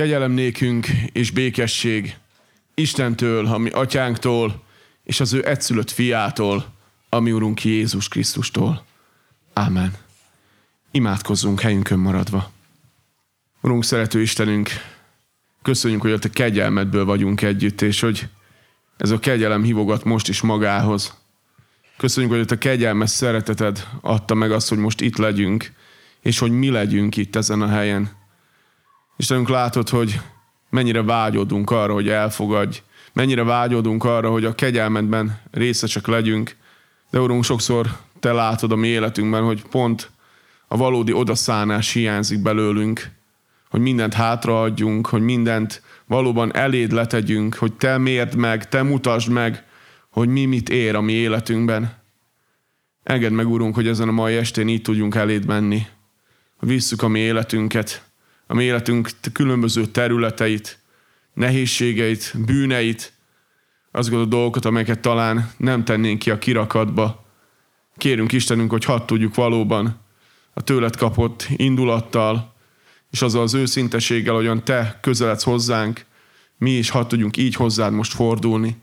Kegyelem nékünk és békesség Istentől, ami atyánktól, és az ő egyszülött fiától, ami Urunk Jézus Krisztustól. Ámen. Imádkozzunk helyünkön maradva. Urunk, szerető Istenünk, köszönjük, hogy a Te kegyelmedből vagyunk együtt, és hogy ez a kegyelem hívogat most is magához. Köszönjük, hogy a Te kegyelmes szereteted adta meg azt, hogy most itt legyünk, és hogy mi legyünk itt ezen a helyen. Istenünk, látod, hogy mennyire vágyodunk arra, hogy elfogadj, mennyire vágyodunk arra, hogy a kegyelmedben részesek legyünk, de Urunk, sokszor Te látod a mi életünkben, hogy pont a valódi odaszánás hiányzik belőlünk, hogy mindent hátraadjunk, hogy mindent valóban eléd letegyünk, hogy Te mérd meg, Te mutasd meg, hogy mi mit ér a mi életünkben. Engedd meg, Urunk, hogy ezen a mai estén így tudjunk eléd menni, visszük a mi életünket, a mi életünk különböző területeit, nehézségeit, bűneit, azokat a dolgokat, amelyeket talán nem tennénk ki a kirakatba. Kérünk Istenünk, hogy hadd tudjuk valóban a tőled kapott indulattal, és azzal az őszinteséggel, ahogyan te közeledsz hozzánk, mi is hadd tudjunk így hozzád most fordulni.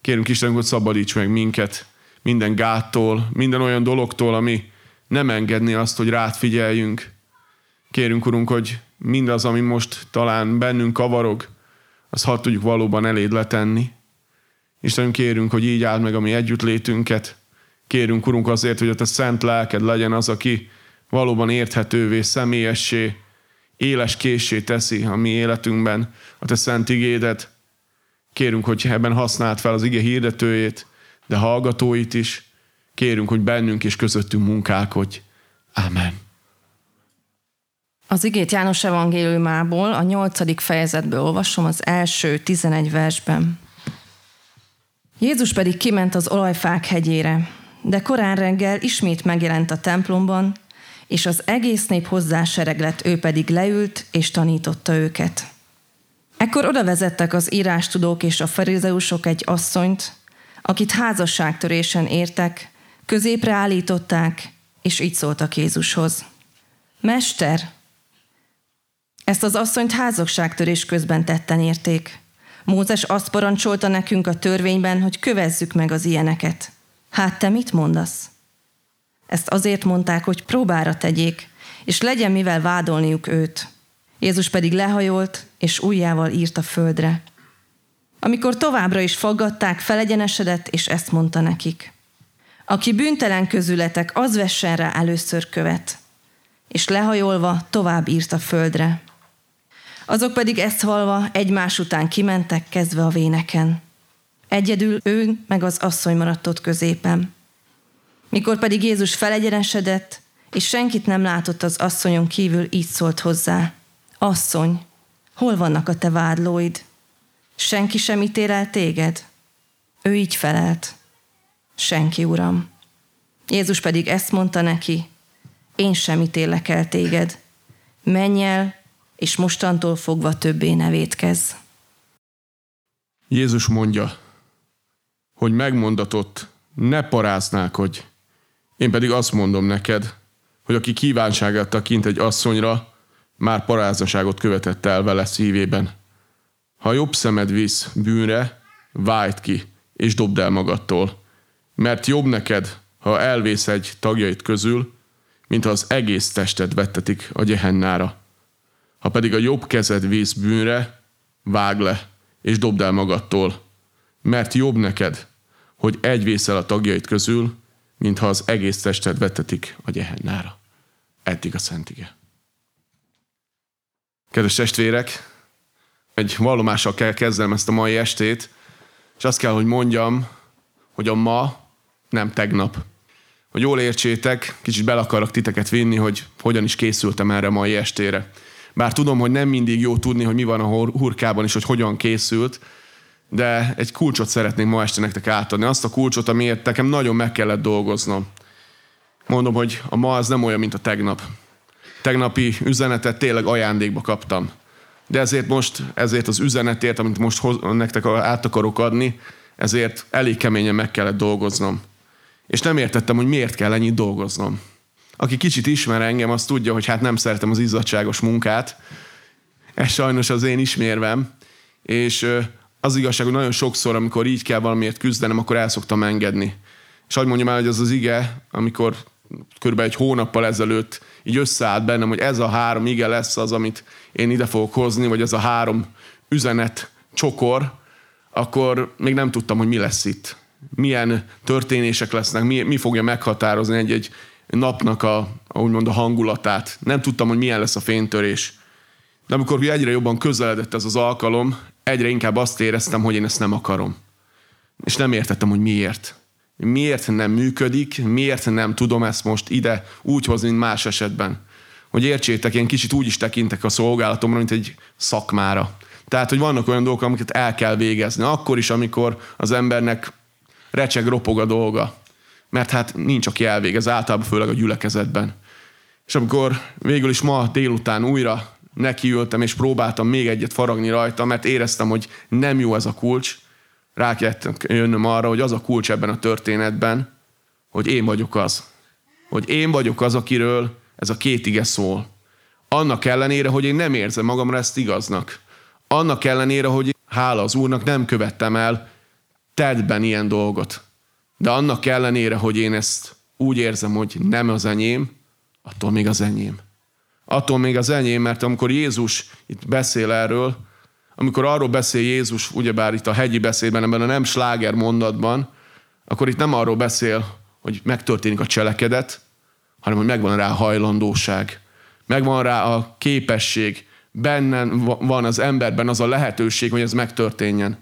Kérünk Istenünk, hogy szabadíts meg minket minden gáttól, minden olyan dologtól, ami nem engedni azt, hogy rád figyeljünk. Kérünk, Urunk, hogy mindaz, ami most talán bennünk kavarog, az hadd tudjuk valóban eléd letenni. Istenünk, kérünk, hogy így áld meg a mi együttlétünket. Kérünk, Urunk, azért, hogy a Te szent lelked legyen az, aki valóban érthetővé, személyessé, éles készé teszi a mi életünkben a Te szent igédet. Kérünk, hogy ebben használd fel az ige hirdetőjét, de hallgatóit is. Kérünk, hogy bennünk és közöttünk munkálkodj. Amen. Az igét János evangéliumából, a nyolcadik fejezetből olvasom az első tizenegy versben. Jézus pedig kiment az olajfák hegyére, de korán reggel ismét megjelent a templomban, és az egész nép hozzá sereglett, ő pedig leült és tanította őket. Ekkor oda vezettek az írástudók és a farizeusok egy asszonyt, akit házasságtörésen értek, középre állították, és így szóltak Jézushoz. Mester, ezt az asszonyt házasságtörés közben tetten érték. Mózes azt parancsolta nekünk a törvényben, hogy kövezzük meg az ilyeneket. Hát te mit mondasz? Ezt azért mondták, hogy próbára tegyék, és legyen mivel vádolniuk őt. Jézus pedig lehajolt, és ujjával írt a földre. Amikor továbbra is faggatták, felegyenesedett, és ezt mondta nekik. Aki bűntelen közületek, az vessen rá először követ. És lehajolva tovább írt a földre. Azok pedig ezt halva egymás után kimentek, kezdve a véneken. Egyedül ő meg az asszony maradt ott középen. Mikor pedig Jézus felegyenesedett, és senkit nem látott az asszonyon kívül, így szólt hozzá. Asszony, hol vannak a te vádlóid? Senki sem ítél el téged? Ő így felelt. Senki, uram. Jézus pedig ezt mondta neki, én sem ítélek el téged. Menj el, és mostantól fogva többé ne vétkez. Jézus mondja, hogy megmondatott, ne paráználkodj. Én pedig azt mondom neked, hogy aki kívánságát tekint egy asszonyra, már paráznaságot követett el vele szívében. Ha jobb szemed visz bűnre, vájt ki, és dobd el magadtól. Mert jobb neked, ha elvész egy tagjait közül, mint ha az egész tested vettetik a gyehennára. Ha pedig a jobb kezed vész bűnre, vág le, és dobd el magadtól. Mert jobb neked, hogy egy vészel a tagjait közül, mintha az egész tested vetetik a gyehennára. Eddig a szentige. Kedves testvérek, egy vallomással kell kezdenem ezt a mai estét, és azt kell, hogy mondjam, hogy a ma nem tegnap. Hogy jól értsétek, kicsit bel akarok titeket vinni, hogy hogyan is készültem erre a mai estére. Bár tudom, hogy nem mindig jó tudni, hogy mi van a hurkában és hogy hogyan készült, de egy kulcsot szeretnék ma este nektek átadni. Azt a kulcsot, amiért nekem nagyon meg kellett dolgoznom. Mondom, hogy a ma az nem olyan, mint a tegnap. Tegnapi üzenetet tényleg ajándékba kaptam. De ezért most, ezért az üzenetért, amit most hoz, nektek át akarok adni, ezért elég keményen meg kellett dolgoznom. És nem értettem, hogy miért kell ennyit dolgoznom. Aki kicsit ismer engem, az tudja, hogy hát nem szeretem az izzadságos munkát, Ez sajnos az én ismérvem, és az igazság, hogy nagyon sokszor, amikor így kell valamiért küzdenem, akkor el szoktam engedni. És hogy mondjam el, hogy az az ige, amikor körülbelül egy hónappal ezelőtt így összeállt bennem, hogy ez a három ige lesz az, amit én ide fogok hozni, vagy ez a három üzenet csokor, akkor még nem tudtam, hogy mi lesz itt. Milyen történések lesznek, mi, mi fogja meghatározni egy-egy napnak a, úgymond a hangulatát. Nem tudtam, hogy milyen lesz a fénytörés. De amikor egyre jobban közeledett ez az alkalom, egyre inkább azt éreztem, hogy én ezt nem akarom. És nem értettem, hogy miért. Miért nem működik, miért nem tudom ezt most ide úgy hozni, mint más esetben. Hogy értsétek, én kicsit úgy is tekintek a szolgálatomra, mint egy szakmára. Tehát, hogy vannak olyan dolgok, amiket el kell végezni. Akkor is, amikor az embernek recseg, ropog a dolga. Mert hát nincs, aki elvégez, általában főleg a gyülekezetben. És amikor végül is ma délután újra nekiültem, és próbáltam még egyet faragni rajta, mert éreztem, hogy nem jó ez a kulcs, rá kellett jönnöm arra, hogy az a kulcs ebben a történetben, hogy én vagyok az. Hogy én vagyok az, akiről ez a két ige szól. Annak ellenére, hogy én nem érzem magamra ezt igaznak. Annak ellenére, hogy hála az Úrnak nem követtem el tettben ilyen dolgot. De annak ellenére, hogy én ezt úgy érzem, hogy nem az enyém, attól még az enyém. Attól még az enyém, mert amikor Jézus itt beszél erről, amikor arról beszél Jézus, ugyebár itt a hegyi beszédben, ebben a nem sláger mondatban, akkor itt nem arról beszél, hogy megtörténik a cselekedet, hanem hogy megvan rá a hajlandóság. Megvan rá a képesség. Bennen van az emberben az a lehetőség, hogy ez megtörténjen.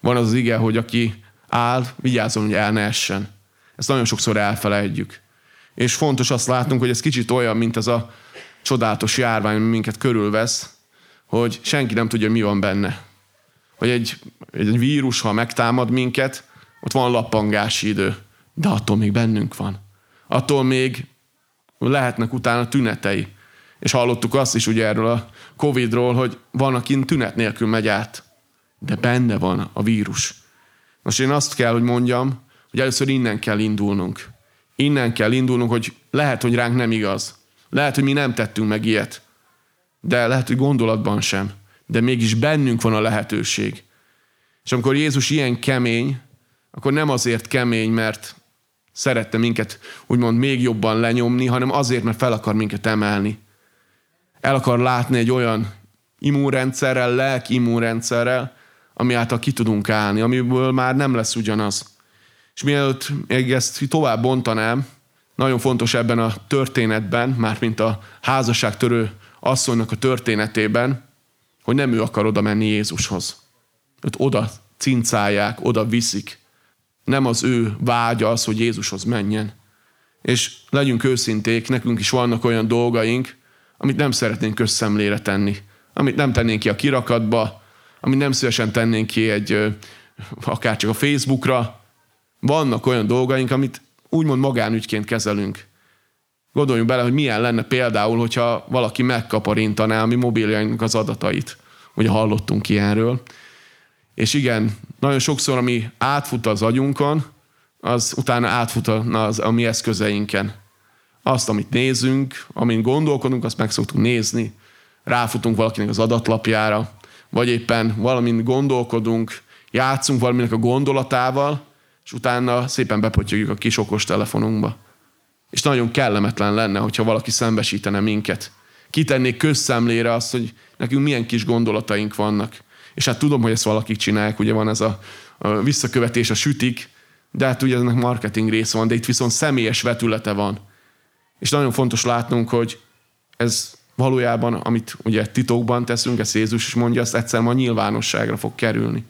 Van az ige, hogy aki áll, vigyázzon, hogy el ne essen. Ezt nagyon sokszor elfelejtjük. És fontos azt látnunk, hogy ez kicsit olyan, mint ez a csodálatos járvány, ami minket körülvesz, hogy senki nem tudja, mi van benne. Hogy egy, egy vírus, ha megtámad minket, ott van lappangási idő, de attól még bennünk van. Attól még lehetnek utána tünetei. És hallottuk azt is ugye erről a Covid-ról, hogy van, akin tünet nélkül megy át. De benne van a vírus. Most én azt kell, hogy mondjam, hogy először innen kell indulnunk. Innen kell indulnunk, hogy lehet, hogy ránk nem igaz. Lehet, hogy mi nem tettünk meg ilyet de lehet, hogy gondolatban sem. De mégis bennünk van a lehetőség. És amikor Jézus ilyen kemény, akkor nem azért kemény, mert szerette minket úgymond még jobban lenyomni, hanem azért, mert fel akar minket emelni. El akar látni egy olyan immunrendszerrel, lelki immunrendszerrel, ami által ki tudunk állni, amiből már nem lesz ugyanaz. És mielőtt még ezt tovább bontanám, nagyon fontos ebben a történetben, már mint a házasságtörő asszonynak a történetében, hogy nem ő akar oda menni Jézushoz. Őt oda cincálják, oda viszik. Nem az ő vágya az, hogy Jézushoz menjen. És legyünk őszinték, nekünk is vannak olyan dolgaink, amit nem szeretnénk közszemlére tenni. Amit nem tennénk ki a kirakatba, amit nem szívesen tennénk ki egy, akár csak a Facebookra. Vannak olyan dolgaink, amit úgymond magánügyként kezelünk. Gondoljunk bele, hogy milyen lenne például, hogyha valaki megkaparintaná a mi mobiljainknak az adatait. Ugye hallottunk ilyenről. És igen, nagyon sokszor, ami átfut az agyunkon, az utána átfut az, a mi eszközeinken. Azt, amit nézünk, amin gondolkodunk, azt meg szoktunk nézni, ráfutunk valakinek az adatlapjára, vagy éppen valamint gondolkodunk, játszunk valaminek a gondolatával, és utána szépen bepottyogjuk a kis okos telefonunkba és nagyon kellemetlen lenne, hogyha valaki szembesítene minket. Kitennék közszemlére azt, hogy nekünk milyen kis gondolataink vannak. És hát tudom, hogy ezt valakik csinálják, ugye van ez a, a visszakövetés, a sütik, de hát ugye ennek marketing rész van, de itt viszont személyes vetülete van. És nagyon fontos látnunk, hogy ez valójában, amit ugye titokban teszünk, ezt Jézus is mondja, azt egyszer ma nyilvánosságra fog kerülni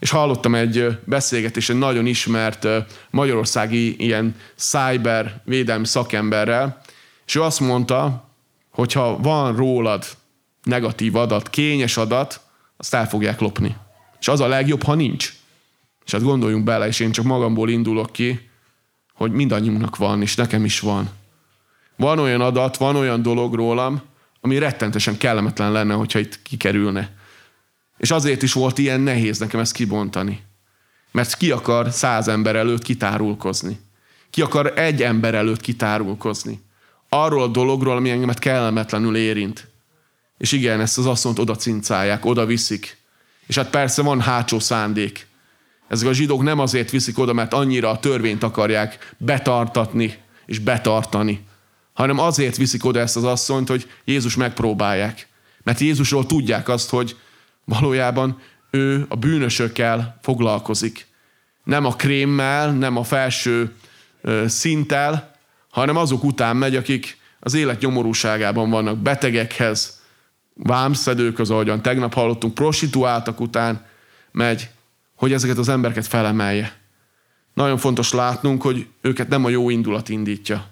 és hallottam egy beszélgetés egy nagyon ismert magyarországi ilyen cyber védelmi szakemberrel, és ő azt mondta, hogy ha van rólad negatív adat, kényes adat, azt el fogják lopni. És az a legjobb, ha nincs. És hát gondoljunk bele, és én csak magamból indulok ki, hogy mindannyiunknak van, és nekem is van. Van olyan adat, van olyan dolog rólam, ami rettentesen kellemetlen lenne, hogyha itt kikerülne. És azért is volt ilyen nehéz nekem ezt kibontani. Mert ki akar száz ember előtt kitárulkozni? Ki akar egy ember előtt kitárulkozni? Arról a dologról, ami engemet kellemetlenül érint. És igen, ezt az asszonyt oda cincálják, oda viszik. És hát persze van hátsó szándék. Ezek a zsidók nem azért viszik oda, mert annyira a törvényt akarják betartatni és betartani, hanem azért viszik oda ezt az asszonyt, hogy Jézus megpróbálják. Mert Jézusról tudják azt, hogy valójában ő a bűnösökkel foglalkozik. Nem a krémmel, nem a felső szinttel, hanem azok után megy, akik az élet nyomorúságában vannak, betegekhez, vámszedők, az ahogyan tegnap hallottunk, prostituáltak után megy, hogy ezeket az embereket felemelje. Nagyon fontos látnunk, hogy őket nem a jó indulat indítja.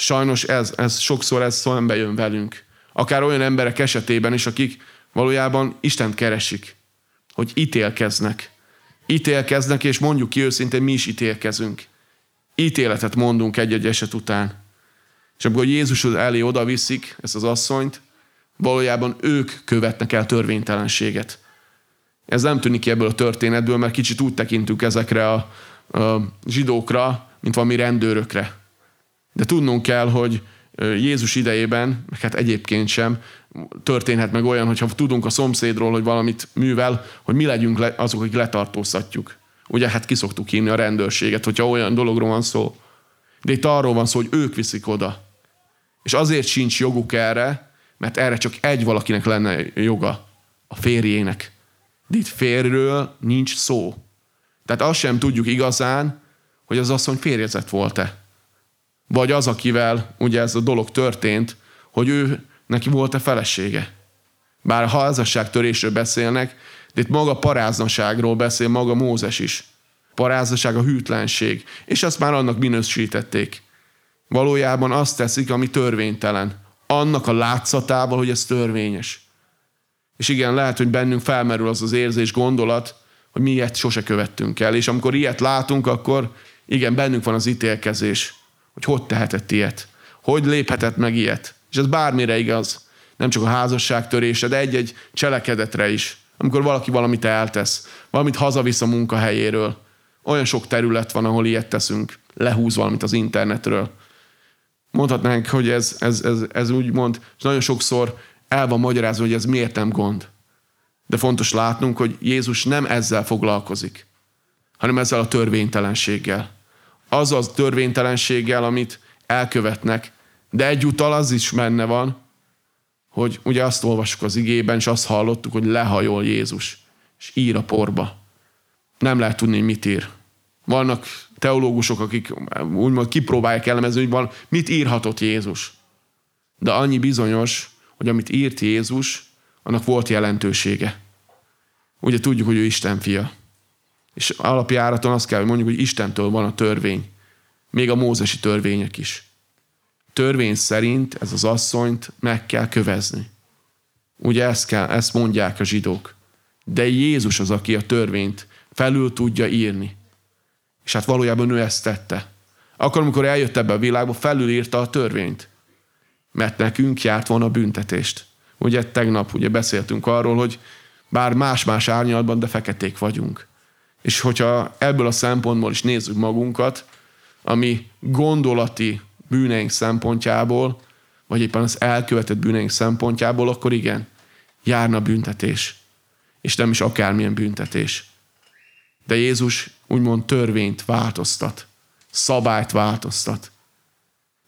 Sajnos ez, ez sokszor ez szembe jön velünk. Akár olyan emberek esetében is, akik valójában Istent keresik, hogy ítélkeznek. Ítélkeznek, és mondjuk ki őszintén, mi is ítélkezünk. Ítéletet mondunk egy-egy eset után. És amikor Jézus elé oda viszik ezt az asszonyt, valójában ők követnek el törvénytelenséget. Ez nem tűnik ki ebből a történetből, mert kicsit úgy tekintünk ezekre a, a zsidókra, mint valami rendőrökre. De tudnunk kell, hogy Jézus idejében, hát egyébként sem, történhet meg olyan, hogyha tudunk a szomszédról, hogy valamit művel, hogy mi legyünk le, azok, akik letartóztatjuk. Ugye hát kiszoktuk hívni a rendőrséget, hogyha olyan dologról van szó. De itt arról van szó, hogy ők viszik oda. És azért sincs joguk erre, mert erre csak egy valakinek lenne joga, a férjének. De itt férről nincs szó. Tehát azt sem tudjuk igazán, hogy az asszony férjezett volt-e. Vagy az, akivel ugye ez a dolog történt, hogy ő neki volt-e felesége. Bár a házasságtörésről beszélnek, de itt maga paráznaságról beszél maga Mózes is. Paráznaság a hűtlenség, és azt már annak minősítették. Valójában azt teszik, ami törvénytelen. Annak a látszatával, hogy ez törvényes. És igen, lehet, hogy bennünk felmerül az az érzés, gondolat, hogy mi ilyet sose követtünk el. És amikor ilyet látunk, akkor igen, bennünk van az ítélkezés, hogy hogy tehetett ilyet, hogy léphetett meg ilyet. És ez bármire igaz, nem csak a házasság törése, de egy-egy cselekedetre is. Amikor valaki valamit eltesz, valamit hazavisz a munkahelyéről. Olyan sok terület van, ahol ilyet teszünk, lehúz valamit az internetről. Mondhatnánk, hogy ez, ez, ez, ez úgy mond, és nagyon sokszor el van magyarázva, hogy ez miért nem gond. De fontos látnunk, hogy Jézus nem ezzel foglalkozik, hanem ezzel a törvénytelenséggel. Az az törvénytelenséggel, amit elkövetnek, de egyúttal az is benne van, hogy ugye azt olvassuk az igében, és azt hallottuk, hogy lehajol Jézus, és ír a porba. Nem lehet tudni, mit ír. Vannak teológusok, akik úgymond kipróbálják elemezni, hogy van, mit írhatott Jézus. De annyi bizonyos, hogy amit írt Jézus, annak volt jelentősége. Ugye tudjuk, hogy ő Isten fia. És alapjáraton azt kell, hogy mondjuk, hogy Istentől van a törvény. Még a mózesi törvények is. Törvény szerint ez az asszonyt meg kell kövezni. Ugye ezt, kell, ezt mondják a zsidók. De Jézus az, aki a törvényt felül tudja írni. És hát valójában ő ezt tette. Akkor, amikor eljött ebbe a világba, felülírta a törvényt mert nekünk járt volna a büntetést. Ugye tegnap ugye beszéltünk arról, hogy bár más-más árnyalatban, de feketék vagyunk. És hogyha ebből a szempontból is nézzük magunkat, ami gondolati bűneink szempontjából, vagy éppen az elkövetett bűneink szempontjából, akkor igen, járna büntetés. És nem is akármilyen büntetés. De Jézus úgymond törvényt változtat, szabályt változtat.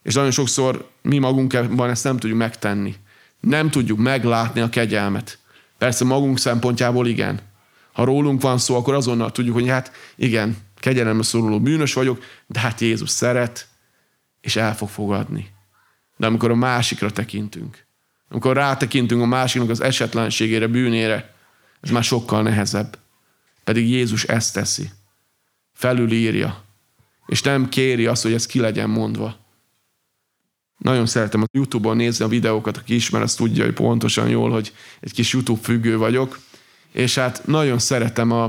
És nagyon sokszor mi magunkban ezt nem tudjuk megtenni. Nem tudjuk meglátni a kegyelmet. Persze magunk szempontjából igen. Ha rólunk van szó, akkor azonnal tudjuk, hogy hát igen, kegyelemre szoruló bűnös vagyok, de hát Jézus szeret, és el fog fogadni. De amikor a másikra tekintünk, amikor rátekintünk a másiknak az esetlenségére, bűnére, ez már sokkal nehezebb. Pedig Jézus ezt teszi. Felülírja. És nem kéri azt, hogy ez ki legyen mondva. Nagyon szeretem a YouTube-on nézni a videókat, aki ismer, azt tudja, hogy pontosan jól, hogy egy kis YouTube függő vagyok, és hát nagyon szeretem a,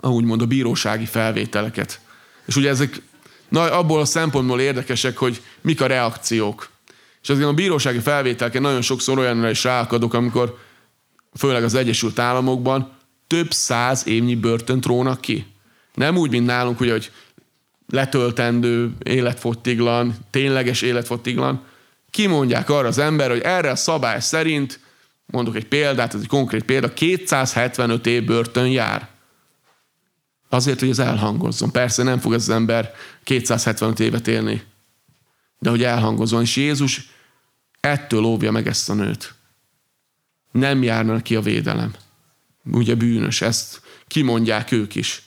a úgymond a bírósági felvételeket. És ugye ezek na, abból a szempontból érdekesek, hogy mik a reakciók. És azért a bírósági felvételken nagyon sokszor olyanra is ráakadok, amikor főleg az Egyesült Államokban több száz évnyi börtönt rónak ki. Nem úgy, mint nálunk, ugye, hogy letöltendő életfogytiglan, tényleges életfogytiglan, kimondják arra az ember, hogy erre a szabály szerint mondok egy példát, ez egy konkrét példa, 275 év börtön jár. Azért, hogy ez elhangozzon. Persze nem fog ez az ember 275 évet élni, de hogy elhangozzon. És Jézus ettől óvja meg ezt a nőt. Nem járna ki a védelem. Ugye bűnös, ezt kimondják ők is.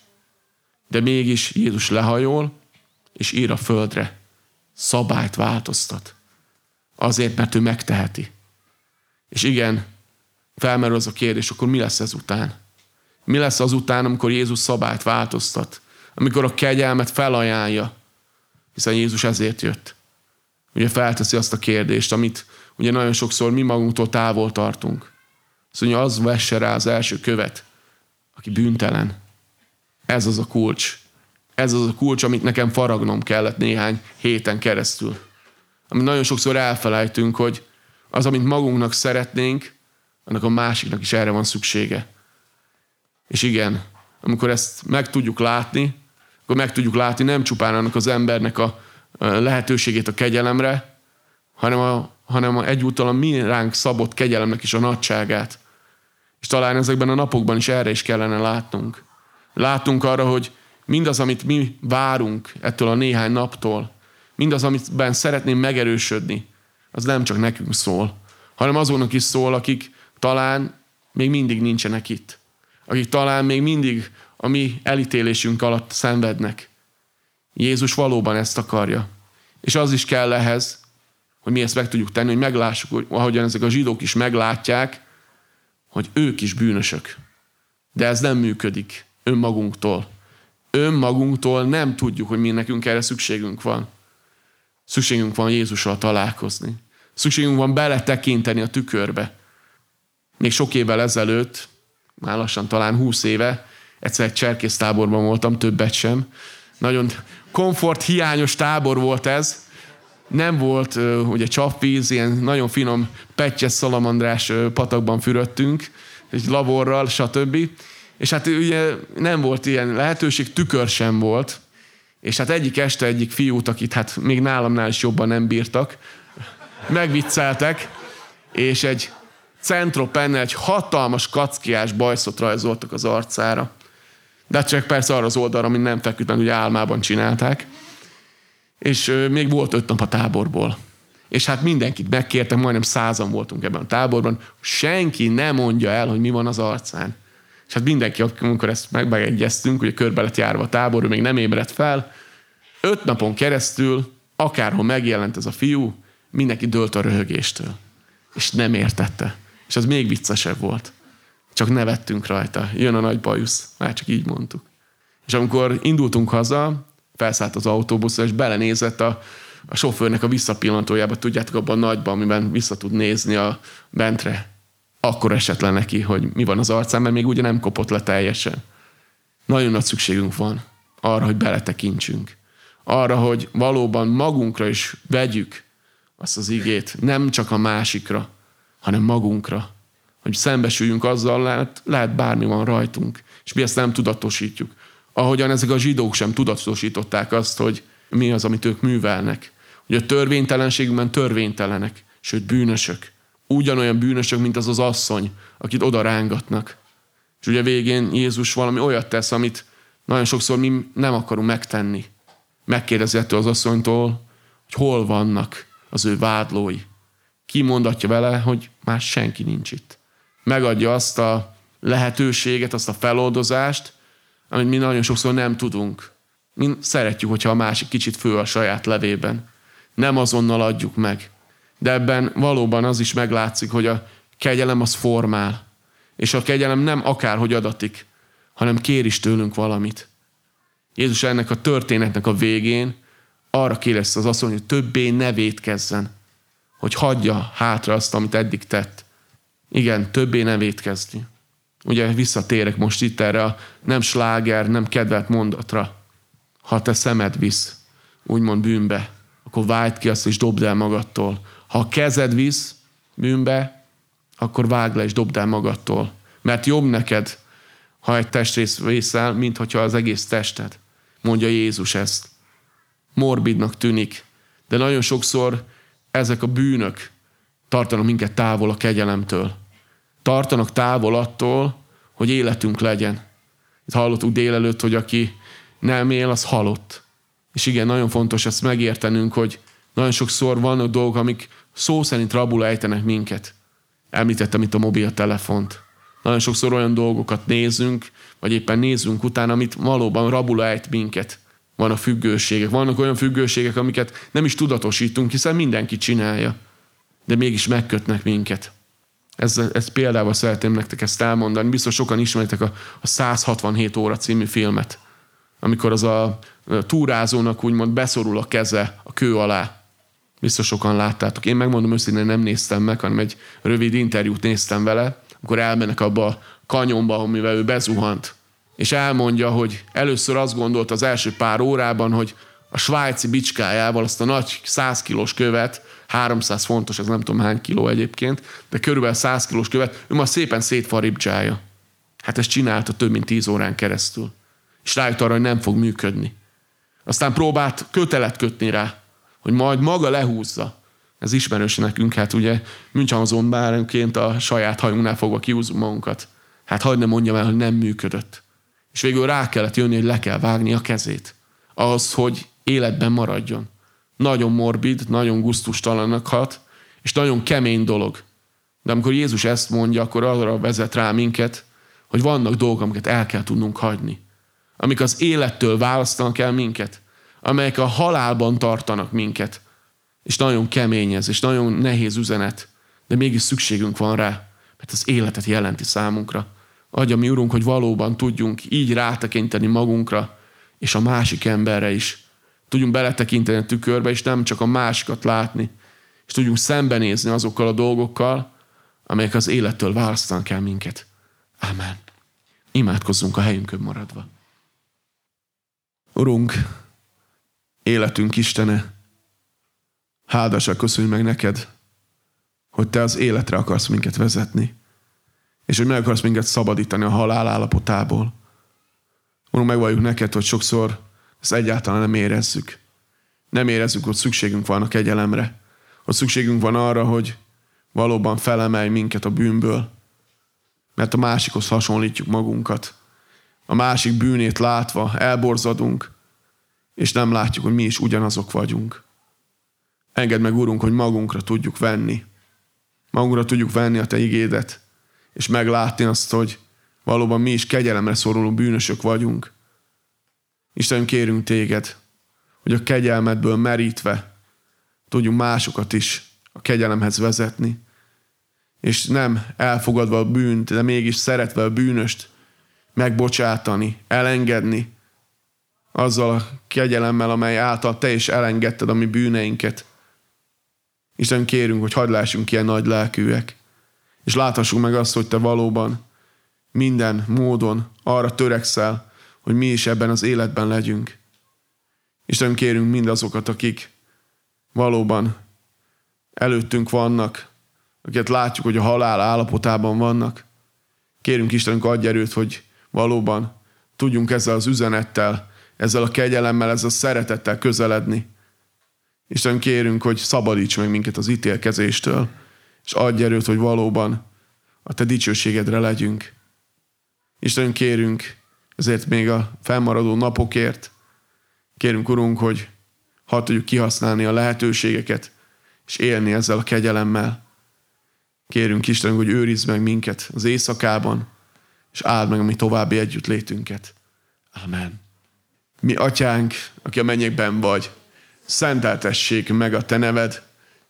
De mégis Jézus lehajol, és ír a földre. Szabályt változtat. Azért, mert ő megteheti. És igen, felmerül az a kérdés, akkor mi lesz ezután? Mi lesz azután, amikor Jézus szabályt változtat? Amikor a kegyelmet felajánlja? Hiszen Jézus ezért jött. Ugye felteszi azt a kérdést, amit ugye nagyon sokszor mi magunktól távol tartunk. Azt mondja, az vesse rá az első követ, aki bűntelen. Ez az a kulcs. Ez az a kulcs, amit nekem faragnom kellett néhány héten keresztül. Amit nagyon sokszor elfelejtünk, hogy az, amit magunknak szeretnénk, annak a másiknak is erre van szüksége. És igen, amikor ezt meg tudjuk látni, akkor meg tudjuk látni nem csupán annak az embernek a lehetőségét a kegyelemre, hanem, a, hanem a egyúttal a mi ránk szabott kegyelemnek is a nagyságát. És talán ezekben a napokban is erre is kellene látnunk. Látunk arra, hogy mindaz, amit mi várunk ettől a néhány naptól, mindaz, amiben szeretném megerősödni, az nem csak nekünk szól, hanem azoknak is szól, akik talán még mindig nincsenek itt. Akik talán még mindig a mi elítélésünk alatt szenvednek. Jézus valóban ezt akarja. És az is kell ehhez, hogy mi ezt meg tudjuk tenni, hogy meglássuk, hogy ahogyan ezek a zsidók is meglátják, hogy ők is bűnösök. De ez nem működik önmagunktól. Önmagunktól nem tudjuk, hogy mi nekünk erre szükségünk van. Szükségünk van Jézussal találkozni. Szükségünk van beletekinteni a tükörbe. Még sok évvel ezelőtt, már lassan talán húsz éve, egyszer egy cserkésztáborban voltam, többet sem. Nagyon komfort hiányos tábor volt ez. Nem volt ugye csapvíz, ilyen nagyon finom pettyes szalamandrás patakban fürödtünk, egy laborral, stb. És hát ugye nem volt ilyen lehetőség, tükör sem volt. És hát egyik este egyik fiút, akit hát még nálamnál is jobban nem bírtak, megvicceltek, és egy centropennel egy hatalmas kackiás bajszot rajzoltak az arcára. De hát csak persze arra az oldalra, amit nem feküdt, mert ugye álmában csinálták. És még volt öt nap a táborból. És hát mindenkit megkértem, majdnem százan voltunk ebben a táborban, senki nem mondja el, hogy mi van az arcán. És hát mindenki, amikor ezt megegyeztünk, hogy körbe lett járva a tábor, ő még nem ébredt fel, öt napon keresztül, akárhol megjelent ez a fiú, mindenki dőlt a röhögéstől. És nem értette. És az még viccesebb volt. Csak nevettünk rajta. Jön a nagy bajusz. Már csak így mondtuk. És amikor indultunk haza, felszállt az autóbuszra, és belenézett a, a sofőrnek a visszapillantójába, tudjátok, abban a nagyban, amiben vissza tud nézni a bentre. Akkor esett le neki, hogy mi van az arcán, mert még ugye nem kopott le teljesen. Nagyon nagy szükségünk van arra, hogy beletekintsünk. Arra, hogy valóban magunkra is vegyük azt az igét, nem csak a másikra, hanem magunkra. Hogy szembesüljünk azzal, lehet, lehet bármi van rajtunk, és mi ezt nem tudatosítjuk. Ahogyan ezek a zsidók sem tudatosították azt, hogy mi az, amit ők művelnek. Hogy a törvénytelenségükben törvénytelenek, sőt bűnösök. Ugyanolyan bűnösök, mint az az asszony, akit oda rángatnak. És ugye végén Jézus valami olyat tesz, amit nagyon sokszor mi nem akarunk megtenni. Megkérdezi az asszonytól, hogy hol vannak az ő vádlói. Kimondatja vele, hogy már senki nincs itt. Megadja azt a lehetőséget, azt a feloldozást, amit mi nagyon sokszor nem tudunk. Mi szeretjük, hogyha a másik kicsit fő a saját levében. Nem azonnal adjuk meg. De ebben valóban az is meglátszik, hogy a kegyelem az formál. És a kegyelem nem akárhogy adatik, hanem kér is tőlünk valamit. Jézus ennek a történetnek a végén arra kérdezte az asszony, hogy többé ne vétkezzen, hogy hagyja hátra azt, amit eddig tett. Igen, többé ne vétkezni. Ugye visszatérek most itt erre a nem sláger, nem kedvelt mondatra. Ha te szemed visz, úgymond bűnbe, akkor vágd ki azt, és dobd el magadtól. Ha a kezed visz bűnbe, akkor vágd le, és dobd el magadtól. Mert jobb neked, ha egy testrész vészel, mint hogyha az egész tested. Mondja Jézus ezt morbidnak tűnik, de nagyon sokszor ezek a bűnök tartanak minket távol a kegyelemtől. Tartanak távol attól, hogy életünk legyen. Itt hallottuk délelőtt, hogy aki nem él, az halott. És igen, nagyon fontos ezt megértenünk, hogy nagyon sokszor vannak dolgok, amik szó szerint rabul ejtenek minket. Említettem itt a mobiltelefont. Nagyon sokszor olyan dolgokat nézünk, vagy éppen nézünk utána, amit valóban rabul ejt minket. Van a függőségek. Vannak olyan függőségek, amiket nem is tudatosítunk, hiszen mindenki csinálja. De mégis megkötnek minket. Ez, ez példával szeretném nektek ezt elmondani. Biztos sokan ismeritek a, a 167 óra című filmet, amikor az a túrázónak úgymond beszorul a keze a kő alá. Biztos sokan láttátok. Én megmondom őszintén, nem néztem meg, hanem egy rövid interjút néztem vele, amikor elmennek abba a kanyomba, amivel ő bezuhant. És elmondja, hogy először azt gondolt az első pár órában, hogy a svájci bicskájával azt a nagy 100 kilós követ 300 fontos, ez nem tudom hány kiló egyébként, de körülbelül 100 kilós követ, ő ma szépen szétfaribdzsája. Hát ezt csinálta több mint 10 órán keresztül. És rájött arra, hogy nem fog működni. Aztán próbált kötelet kötni rá, hogy majd maga lehúzza. Ez ismerős nekünk, hát ugye Münchhausen báronként a saját hajunknál fogva kiúzunk magunkat. Hát hagyd ne mondjam el, hogy nem működött. És végül rá kellett jönni, hogy le kell vágni a kezét. Ahhoz, hogy életben maradjon nagyon morbid, nagyon guztustalannak hat, és nagyon kemény dolog. De amikor Jézus ezt mondja, akkor arra vezet rá minket, hogy vannak dolgok, amiket el kell tudnunk hagyni. Amik az élettől választanak el minket. Amelyek a halálban tartanak minket. És nagyon kemény ez, és nagyon nehéz üzenet. De mégis szükségünk van rá, mert az életet jelenti számunkra. Adja mi, Urunk, hogy valóban tudjunk így rátekinteni magunkra, és a másik emberre is, tudjunk beletekinteni a tükörbe, és nem csak a másikat látni, és tudjunk szembenézni azokkal a dolgokkal, amelyek az élettől választanak el minket. Amen. Imádkozzunk a helyünkön maradva. Urunk, életünk Istene, háldással köszönjük meg neked, hogy Te az életre akarsz minket vezetni, és hogy meg akarsz minket szabadítani a halál állapotából. Urunk, megvalljuk neked, hogy sokszor ezt egyáltalán nem érezzük. Nem érezzük, hogy szükségünk van a kegyelemre. Hogy szükségünk van arra, hogy valóban felemelj minket a bűnből. Mert a másikhoz hasonlítjuk magunkat. A másik bűnét látva elborzadunk, és nem látjuk, hogy mi is ugyanazok vagyunk. Engedd meg, Urunk, hogy magunkra tudjuk venni. Magunkra tudjuk venni a Te igédet, és meglátni azt, hogy valóban mi is kegyelemre szoruló bűnösök vagyunk, Istenem, kérünk téged, hogy a kegyelmedből merítve tudjunk másokat is a kegyelemhez vezetni, és nem elfogadva a bűnt, de mégis szeretve a bűnöst megbocsátani, elengedni, azzal a kegyelemmel, amely által te is elengedted a mi bűneinket. Isten kérünk, hogy hagyd lássunk ilyen nagy lelkűek, és láthassuk meg azt, hogy te valóban minden módon arra törekszel, hogy mi is ebben az életben legyünk. Isten kérünk mindazokat, akik valóban előttünk vannak, akiket látjuk, hogy a halál állapotában vannak. Kérünk Istenünk adj erőt, hogy valóban tudjunk ezzel az üzenettel, ezzel a kegyelemmel, ezzel a szeretettel közeledni. Isten kérünk, hogy szabadíts meg minket az ítélkezéstől, és adj erőt, hogy valóban a Te dicsőségedre legyünk. Isten kérünk, ezért még a felmaradó napokért kérünk, Urunk, hogy ha tudjuk kihasználni a lehetőségeket, és élni ezzel a kegyelemmel. Kérünk Istenünk, hogy őrizd meg minket az éjszakában, és áld meg a mi további együttlétünket. Amen. Mi atyánk, aki a mennyekben vagy, szenteltessék meg a te neved,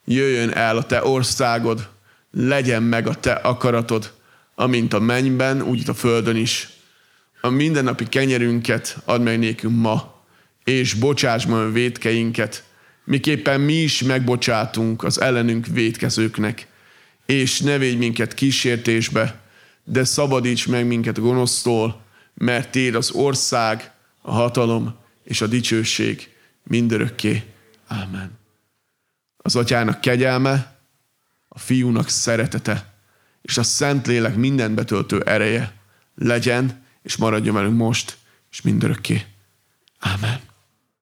jöjjön el a te országod, legyen meg a te akaratod, amint a mennyben, úgy itt a földön is a mindennapi kenyerünket add meg nékünk ma, és bocsáss meg a védkeinket, miképpen mi is megbocsátunk az ellenünk védkezőknek, és ne védj minket kísértésbe, de szabadíts meg minket a gonosztól, mert Téd az ország, a hatalom és a dicsőség mindörökké. Ámen. Az atyának kegyelme, a fiúnak szeretete, és a Szentlélek minden betöltő ereje legyen és maradjon velünk most, és mindörökké. Amen.